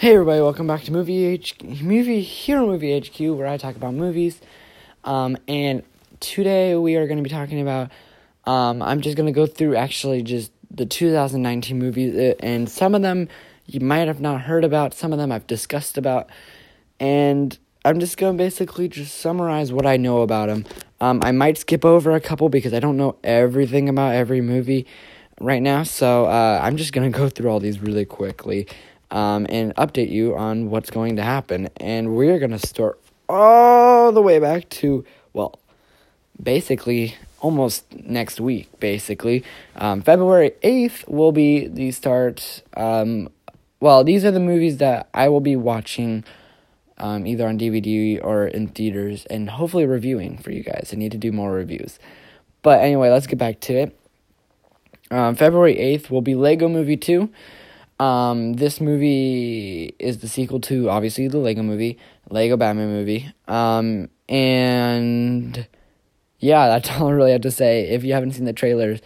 Hey everybody, welcome back to Movie H Movie Hero Movie HQ, where I talk about movies. Um, and today we are going to be talking about. Um, I'm just going to go through actually just the 2019 movies, uh, and some of them you might have not heard about. Some of them I've discussed about, and I'm just going to basically just summarize what I know about them. Um, I might skip over a couple because I don't know everything about every movie right now, so uh, I'm just going to go through all these really quickly um, and update you on what's going to happen. And we're going to start all the way back to, well, basically almost next week, basically. Um, February 8th will be the start. Um, well, these are the movies that I will be watching um, either on DVD or in theaters and hopefully reviewing for you guys. I need to do more reviews. But anyway, let's get back to it. Um, February 8th will be Lego Movie 2. Um, this movie is the sequel to obviously the Lego movie, Lego Batman movie. Um, and yeah, that's all I really have to say. If you haven't seen the trailers,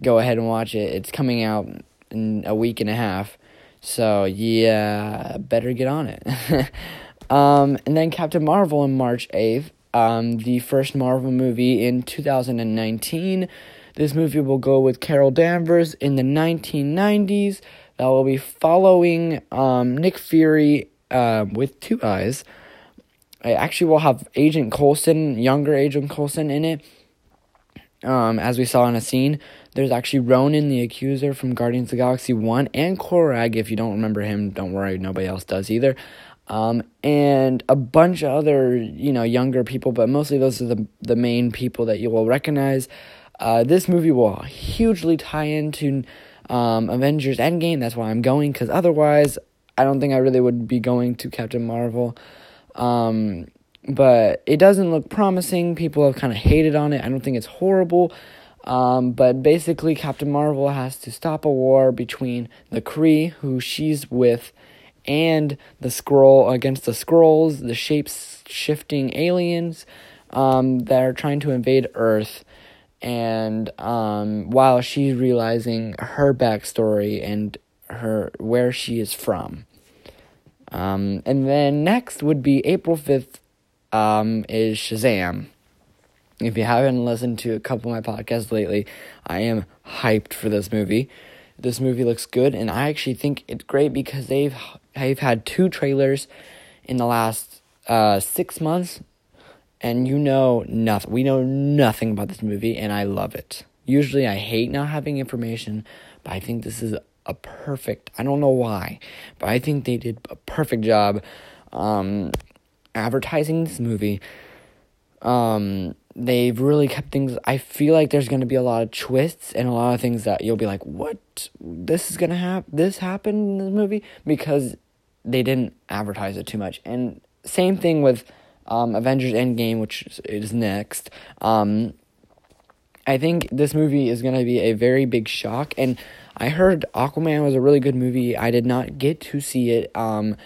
go ahead and watch it. It's coming out in a week and a half. So yeah, better get on it. um, and then Captain Marvel on March 8th, um, the first Marvel movie in 2019. This movie will go with Carol Danvers in the 1990s. That will be following um, Nick Fury uh, with two eyes. I actually will have Agent Coulson, younger Agent Coulson, in it. Um, as we saw in a scene, there's actually Ronan the Accuser from Guardians of the Galaxy 1 and Korath. If you don't remember him, don't worry, nobody else does either. Um, and a bunch of other, you know, younger people, but mostly those are the, the main people that you will recognize. Uh, this movie will hugely tie into um, Avengers Endgame. That's why I'm going, because otherwise, I don't think I really would be going to Captain Marvel. Um, but it doesn't look promising. People have kind of hated on it. I don't think it's horrible. Um, but basically, Captain Marvel has to stop a war between the Kree, who she's with, and the Skrull against the Skrulls, the shapes shifting aliens um, that are trying to invade Earth and um, while she's realizing her backstory and her where she is from. Um, and then next would be April fifth. Um, is Shazam. If you haven't listened to a couple of my podcasts lately, I am hyped for this movie. This movie looks good, and I actually think it's great because they've they've had two trailers in the last uh, six months and you know nothing. We know nothing about this movie, and I love it. Usually, I hate not having information, but I think this is a perfect. I don't know why, but I think they did a perfect job um, advertising this movie. Um, they've really kept things. I feel like there's going to be a lot of twists and a lot of things that you'll be like, "What? This is gonna happen? This happened in this movie?" Because they didn't advertise it too much. And same thing with um, Avengers Endgame, which is next. Um, I think this movie is going to be a very big shock. And I heard Aquaman was a really good movie. I did not get to see it um,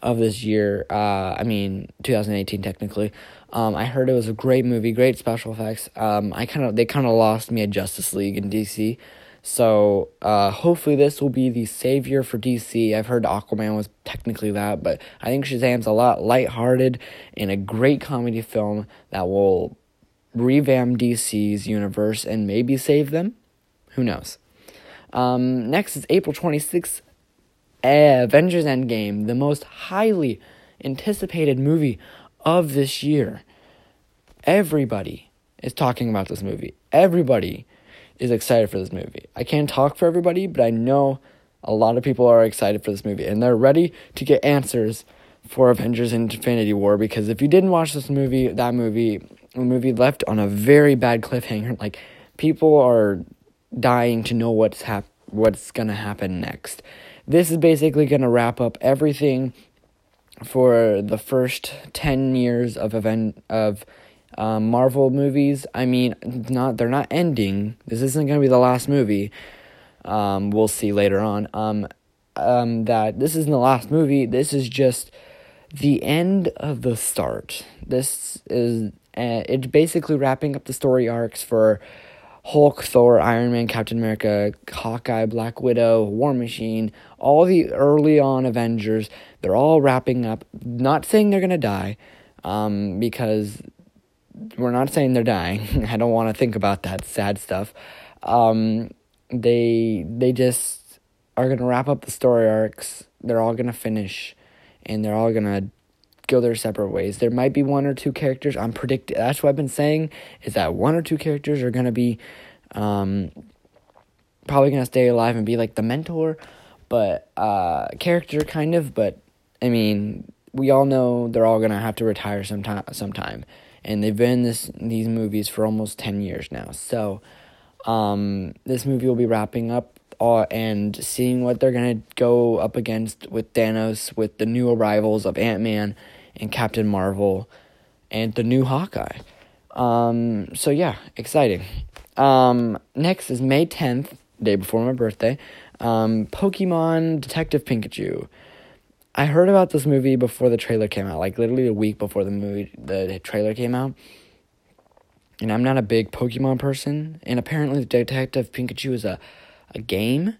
of this year. Uh, I mean, 2018 technically. Um, I heard it was a great movie, great special effects. Um, I kind of they kind of lost me at Justice League in DC. So uh, hopefully this will be the savior for DC. I've heard Aquaman was technically that, but I think Shazam's a lot lighthearted and a great comedy film that will revamp DC's universe and maybe save them. Who knows? Um, next is April 26th, Avengers Endgame, the most highly anticipated movie of this year. Everybody is talking about this movie. Everybody is excited for this movie. I can't talk for everybody, but I know a lot of people are excited for this movie and they're ready to get answers for Avengers Infinity War because if you didn't watch this movie, that movie, the movie left on a very bad cliffhanger. Like people are dying to know what's hap- what's going to happen next. This is basically going to wrap up everything for the first 10 years of event of um, Marvel movies, I mean, not they're not ending. This isn't going to be the last movie. Um, we'll see later on. Um, um, that this isn't the last movie. This is just the end of the start. This is uh, it's basically wrapping up the story arcs for Hulk, Thor, Iron Man, Captain America, Hawkeye, Black Widow, War Machine, all the early on Avengers, they're all wrapping up. Not saying they're to die, um, because we're not saying they're dying. I don't want to think about that sad stuff. Um, they they just are to wrap up the story arcs. They're all to finish and they're all to go their separate ways. There might be one or two characters. I'm predicting. That's what I've been saying is that one or two characters are gonna be, um, probably gonna stay alive and be like the mentor, but uh, character kind of. But I mean, we all know they're all gonna have to retire sometime. Sometime, and they've been in this these movies for almost ten years now. So, um, this movie will be wrapping up uh, and seeing what they're gonna go up against with Thanos, with the new arrivals of Ant Man and Captain Marvel, and the new Hawkeye. Um, so yeah, exciting. Um, next is May tenth, day before my birthday. Um, Pokemon Detective Pikachu. I heard about this movie before the trailer came out, like literally a week before the movie the trailer came out. And I'm not a big Pokemon person, and apparently the Detective Pikachu is a a game.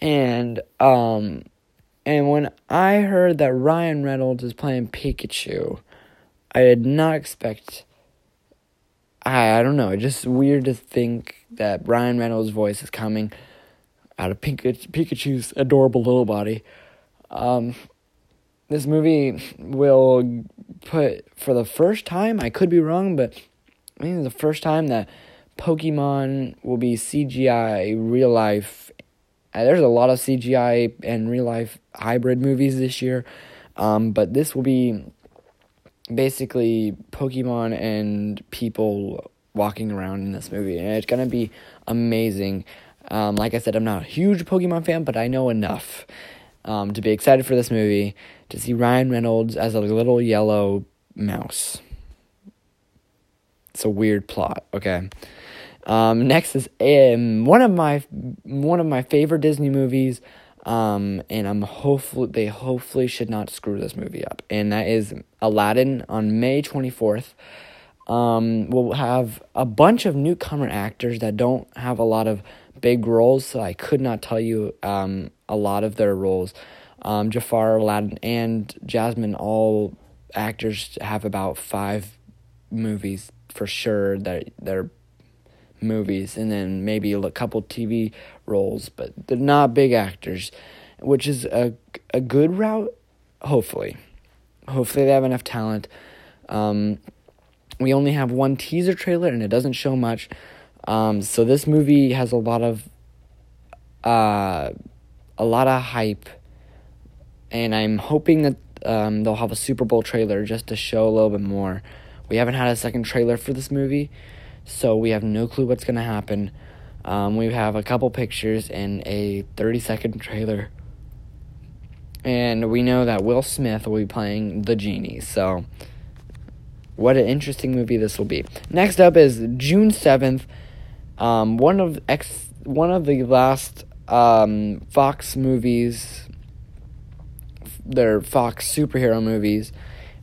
And um and when I heard that Ryan Reynolds is playing Pikachu, I did not expect. I I don't know. It's just weird to think that Ryan Reynolds' voice is coming out of Pikachu's adorable little body. Um, this movie will put for the first time. I could be wrong, but I think it's the first time that Pokemon will be CGI real life uh, there's a lot of CGI and real life hybrid movies this year, um, but this will be basically Pokemon and people walking around in this movie, and it's gonna be amazing. Um, like I said, I'm not a huge Pokemon fan, but I know enough um, to be excited for this movie to see Ryan Reynolds as a little yellow mouse. It's a weird plot, okay? Um, next is um, one of my one of my favorite Disney movies, um, and I'm hopefully they hopefully should not screw this movie up, and that is Aladdin on May twenty fourth. Um, we'll have a bunch of newcomer actors that don't have a lot of big roles, so I could not tell you um, a lot of their roles. Um, Jafar, Aladdin, and Jasmine, all actors have about five movies for sure that they're movies and then maybe a couple TV roles, but they're not big actors, which is a a good route. Hopefully, hopefully they have enough talent. Um, we only have one teaser trailer and it doesn't show much. Um, so this movie has a lot of uh, a lot of hype, and I'm hoping that um, they'll have a Super Bowl trailer just to show a little bit more. We haven't had a second trailer for this movie, so we have no clue what's going to happen. Um, we have a couple pictures and a 30 second trailer. And we know that Will Smith will be playing the genie. So, what an interesting movie this will be. Next up is June 7th. Um, one of X, one of the last um, Fox movies, their Fox superhero movies,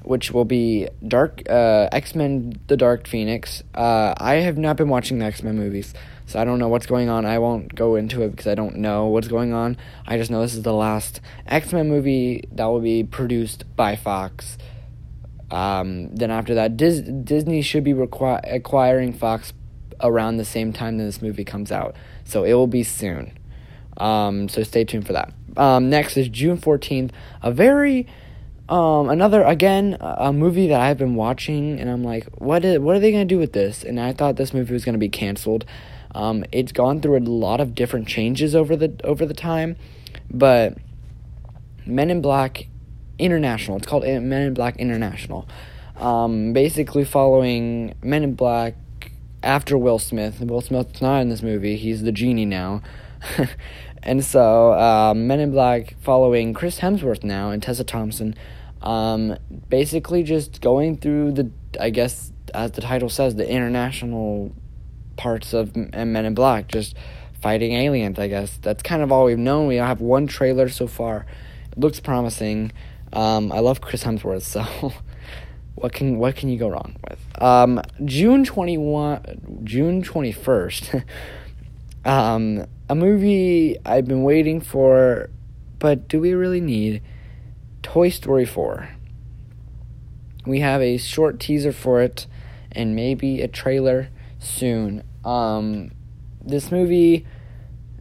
which will be Dark uh, X Men: The Dark Phoenix. Uh, I have not been watching the X Men movies, so I don't know what's going on. I won't go into it because I don't know what's going on. I just know this is the last X Men movie that will be produced by Fox. Um, then after that, Dis- Disney should be requi- acquiring Fox around the same time that this movie comes out, so it will be soon. Um, so stay tuned for that. Um, next is June fourteenth, a very um, another again a movie that I've been watching, and I'm like, what is, what are they gonna do with this? And I thought this movie was gonna be canceled. Um, it's gone through a lot of different changes over the over the time, but Men in Black International. It's called Men in Black International. Um, basically following Men in Black after Will Smith. Will Smith's not in this movie. He's the genie now. and so, uh, Men in Black following Chris Hemsworth now and Tessa Thompson um, basically, just going through the, I guess, as the title says, the international parts of Men in Black, just fighting aliens, I guess. That's kind of all we've known. We have one trailer so far. It looks promising. Um, I love Chris Hemsworth, so what can what can you go wrong with? Um, June twenty one, June twenty first. um, a movie I've been waiting for, but do we really need? Toy Story four. We have a short teaser for it, and maybe a trailer soon. Um, this movie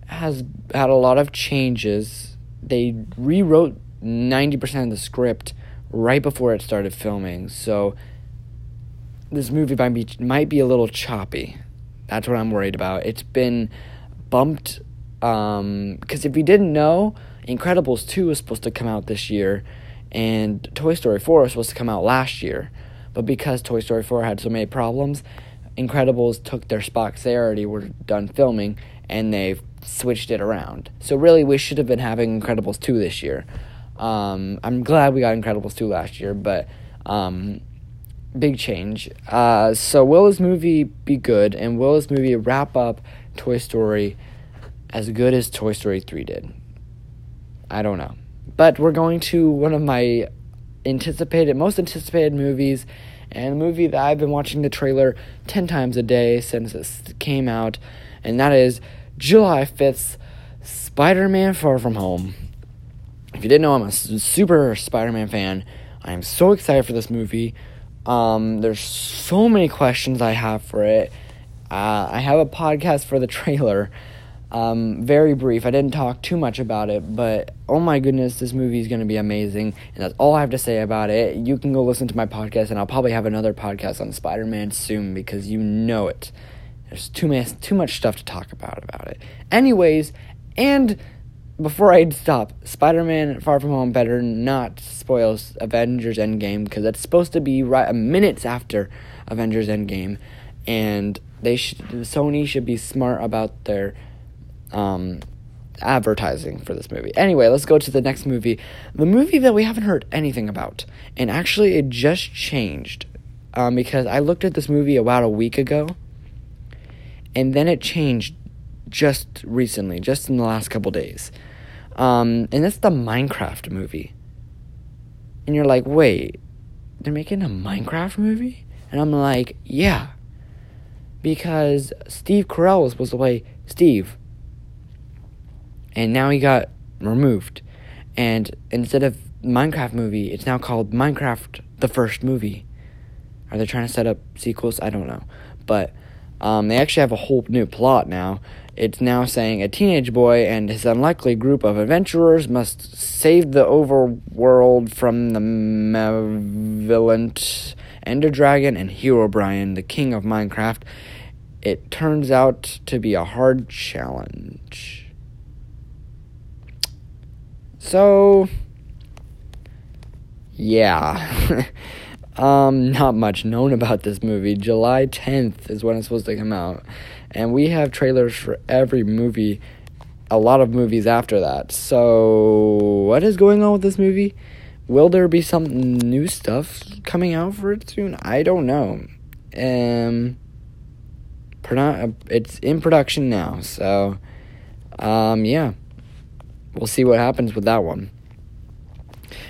has had a lot of changes. They rewrote ninety percent of the script right before it started filming. So this movie might be might be a little choppy. That's what I'm worried about. It's been bumped um because if you didn't know, Incredibles 2 was supposed to come out this year and Toy Story 4 was supposed to come out last year. But because Toy Story 4 had so many problems, Incredibles took their spot they already were done filming and they've switched it around. So really we should have been having Incredibles 2 this year. Um, I'm glad we got Incredibles 2 last year, but um, big change. Uh, so will this movie be good, and will this movie wrap up Toy Story as good as Toy Story 3 did? I don't know. But we're going to one of my anticipated, most anticipated movies, and a movie that I've been watching the trailer 10 times a day since it came out, and that is July 5th, Spider Man Far From Home. If you didn't know, I'm a super Spider Man fan. I am so excited for this movie. Um, there's so many questions I have for it. Uh, I have a podcast for the trailer. Um, very brief. I didn't talk too much about it, but oh my goodness, this movie is going to be amazing. And that's all I have to say about it. You can go listen to my podcast, and I'll probably have another podcast on Spider Man soon because you know it. There's too much, too much stuff to talk about about it. Anyways, and before I stop, Spider Man Far From Home better not spoil Avengers Endgame because it's supposed to be right minutes after Avengers Endgame, and they should Sony should be smart about their um, advertising for this movie. Anyway, let's go to the next movie, the movie that we haven't heard anything about, and actually it just changed um, because I looked at this movie about a week ago, and then it changed just recently, just in the last couple days. Um, and it's the Minecraft movie. And you're like, wait, they're making a Minecraft movie? And I'm like, yeah. Because Steve Carell was supposed to play Steve. And now he got removed. And instead of Minecraft movie, it's now called Minecraft the First Movie. Are they trying to set up sequels? I don't know. But um, they actually have a whole new plot now. It's now saying a teenage boy and his unlikely group of adventurers must save the overworld from the malevolent Ender Dragon and Herobrine, the king of Minecraft. It turns out to be a hard challenge. So, yeah. Um, not much known about this movie. July 10th is when it's supposed to come out. And we have trailers for every movie, a lot of movies after that. So, what is going on with this movie? Will there be some new stuff coming out for it soon? I don't know. Um, it's in production now, so um, yeah, we'll see what happens with that one.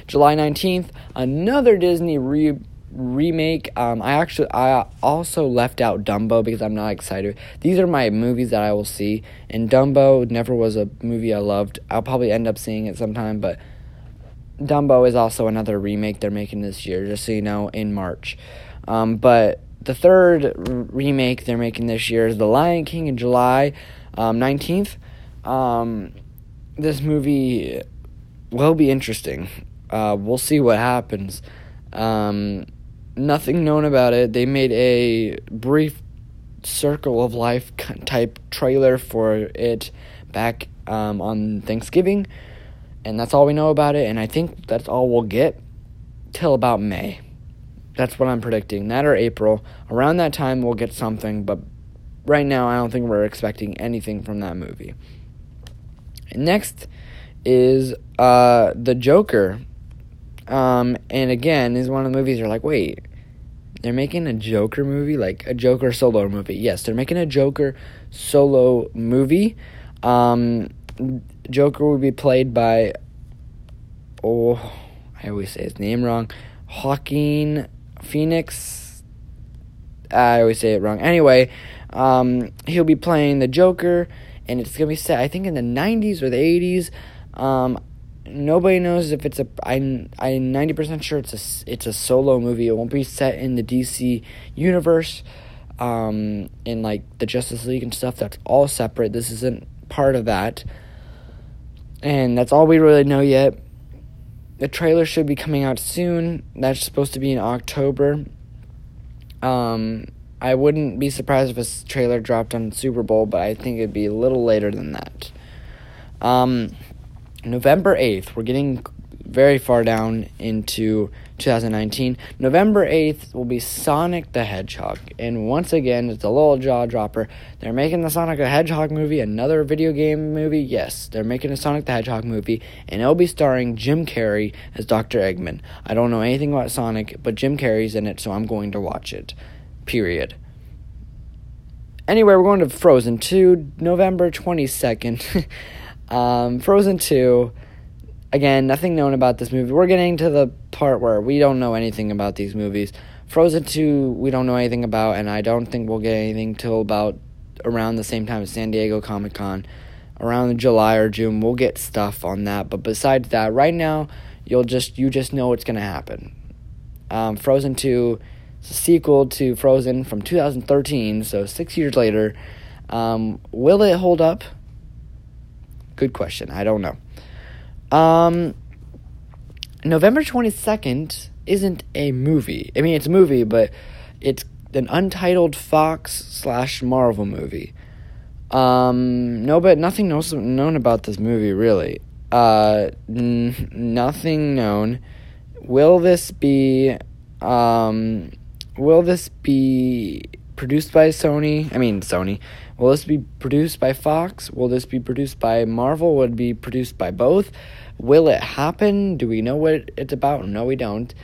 July 19th, another Disney re- remake. Um, I actually I also left out Dumbo because I'm not excited. These are my movies that I will see, and Dumbo never was a movie I loved. I'll probably end up seeing it sometime, but Dumbo is also another remake they're making this year, just so you know, in March. Um, but the third r- remake they're making this year is The Lion King in July um, 19th. Um, this movie will be interesting. Uh, we'll see what happens. Um, nothing known about it. They made a brief circle of life type trailer for it back um, on Thanksgiving, and that's all we know about it. And I think that's all we'll get till about May. That's what I'm predicting. That or April. Around that time, we'll get something, but right now, I don't think we're expecting anything from that movie. Next is uh, The Joker um, and again, is one of the movies you're like, wait, they're making a Joker movie, like a Joker solo movie. Yes, they're making a Joker solo movie. Um, Joker would be played by, oh, I always say his name wrong, Hawking Phoenix. I always say it wrong. Anyway, um, he'll be playing the Joker, and it's gonna be set, I think, in the '90s or the '80s. Um, nobody knows if it's a. I I'm ninety percent sure it's a it's a solo movie. It won't be set in the DC universe, um, in like the Justice League and stuff. That's all separate. This isn't part of that, and that's all we really know yet. The trailer should be coming out soon. That's supposed to be in October. Um, I wouldn't be surprised if a trailer dropped on Super Bowl, but I think it'd be a little later than that. Um, November 8th, we're getting very far down into 2019. November 8th will be Sonic the Hedgehog. And once again, it's a little jaw dropper. They're making the Sonic the Hedgehog movie, another video game movie. Yes, they're making a Sonic the Hedgehog movie, and it'll be starring Jim Carrey as Dr. Eggman. I don't know anything about Sonic, but Jim Carrey's in it, so I'm going to watch it. Period. Anyway, we're going to Frozen 2, November 22nd. um, Frozen 2 again, nothing known about this movie. We're getting to the part where we don't know anything about these movies. Frozen 2, we don't know anything about, and I don't think we'll get anything till about around the same time as San Diego Comic Con. Around July or June, we'll get stuff on that. But besides that, right now, you'll just you just know what's gonna happen. Um, Frozen 2 is a sequel to Frozen from 2013, so six years later. Um, will it hold up? Good question. I don't know. Um, November 22nd isn't a movie. I mean, it's a movie, but it's an untitled Fox slash Marvel movie. Um, no, but nothing known about this movie, really. Uh, n- nothing known. Will this be, um, will this be produced by Sony? I mean, Sony. Will this be produced by Fox? Will this be produced by Marvel? Would it be produced by both? Will it happen? Do we know what it's about? No, we don't.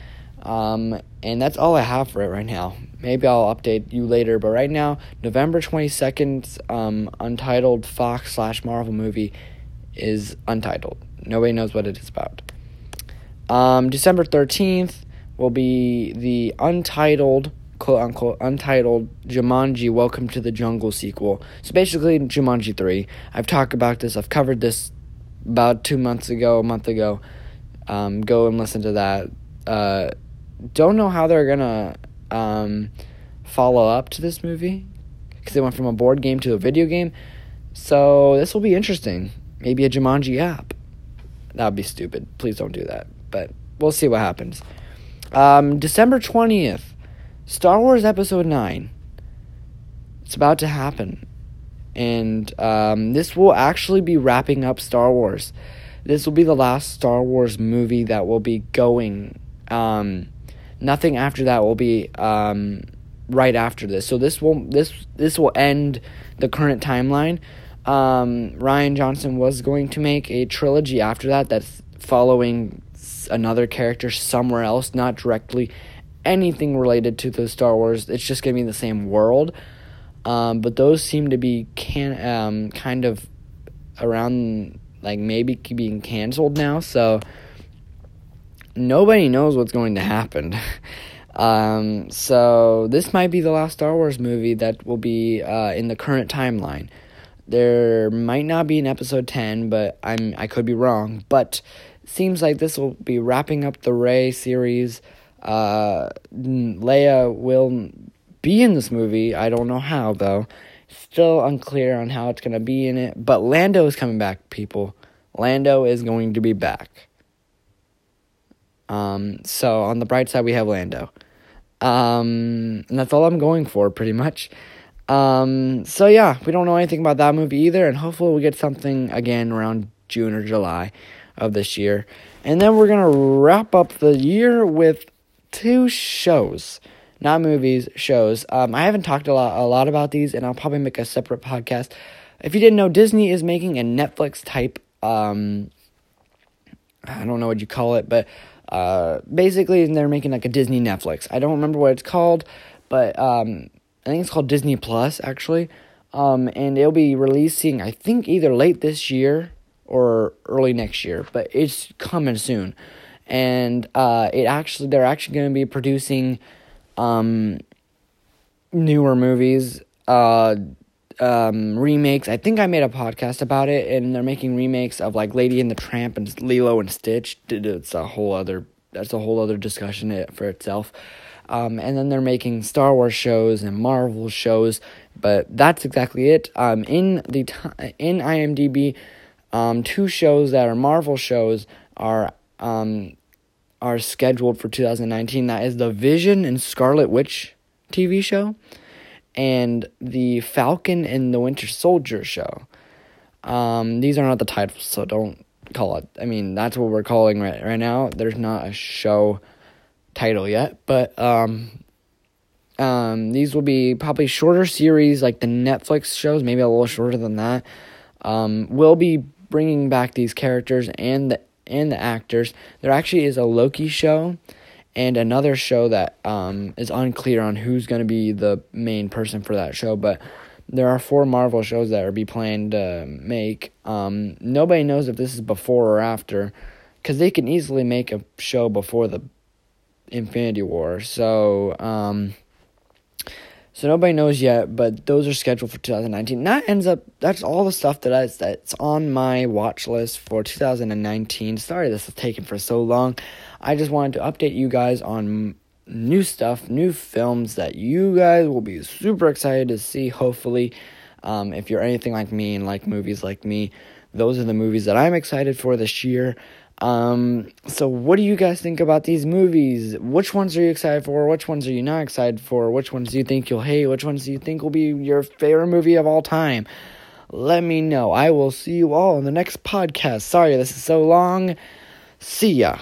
Um, and that's all I have for it right now. Maybe I'll update you later, but right now, November 22nd, um, untitled Fox slash Marvel movie is untitled. Nobody knows what it is about. Um, December 13th will be the untitled quote unquote untitled Jumanji Welcome to the Jungle sequel. So basically Jumanji 3. I've talked about this, I've covered this about two months ago, a month ago. Um, go and listen to that. Uh, don't know how they're gonna um, follow up to this movie because they went from a board game to a video game. So this will be interesting. Maybe a Jumanji app. That would be stupid. Please don't do that. But we'll see what happens. Um, December 20th, Star Wars Episode 9. It's about to happen. And um, this will actually be wrapping up Star Wars. This will be the last Star Wars movie that will be going. Um, nothing after that will be um, right after this. So this will this this will end the current timeline. Um, Rian Johnson was going to make a trilogy after that that's following another character somewhere else, not directly anything related to the Star Wars. It's just gonna be the same world. Um, but those seem to be can um, kind of around like maybe being canceled now. So nobody knows what's going to happen. um, so this might be the last Star Wars movie that will be uh, in the current timeline. There might not be an episode ten, but I'm I could be wrong. But seems like this will be wrapping up the Rey series. Uh, Leia will be in this movie. I don't know how though. Still unclear on how it's gonna be in it. But Lando is coming back, people. Lando is going to be back. Um, so on the bright side, we have Lando. Um, and that's all I'm going for, pretty much. Um, so yeah, we don't know anything about that movie either, and hopefully we'll get something again around June or July of this year. And then we're gonna wrap up the year with two shows, not movies, shows. Um, I haven't talked a lot, a lot about these, and I'll probably make a separate podcast. If you didn't know, Disney is making a Netflix type. Um, I don't know what you call it, but uh, basically they're making like a Disney Netflix. I don't remember what it's called, but um, I think it's called Disney Plus actually. Um, and it'll be releasing, I think, either late this year or early next year, but it's coming soon. And uh, it actually, they're actually going to be producing um, newer movies, uh, um, remakes. I think I made a podcast about it, and they're making remakes of like Lady and the Tramp and Lilo and Stitch. It's a whole other. That's a whole other discussion for itself. Um, and then they're making Star Wars shows and Marvel shows, but that's exactly it. Um, in the t- in IMDb, um, two shows that are Marvel shows are um, are scheduled for 2019. That is the Vision and Scarlet Witch TV show, and the Falcon and the Winter Soldier show. Um, these are not the titles, so don't call it. I mean, that's what we're calling right right now. There's not a show title yet, but um, um, these will be probably shorter series like the Netflix shows, maybe a little shorter than that. Um, we'll be bringing back these characters and the and the actors. There actually is a Loki show and another show that um, is unclear on who's going to be the main person for that show, but there are four Marvel shows that are be planned to make. Um, nobody knows if this is before or after, because they can easily make a show before the Infinity War. So, um, so nobody knows yet, but those are scheduled for 2019. That ends up that's all the stuff that I, that's on my watch list for 2019. Sorry this is taking for so long. I just wanted to update you guys on new stuff, new films that you guys will be super excited to see. Hopefully, um, if you're anything like me and like movies like me, those are the movies that I'm excited for this year. Um, so what do you guys think about these movies? Which ones are you excited for? Which ones are you not excited for? Which ones do you think you'll hate? Which ones do you think will be your favorite movie of all time? Let me know. I will see you all in the next podcast. Sorry this is so long. See ya.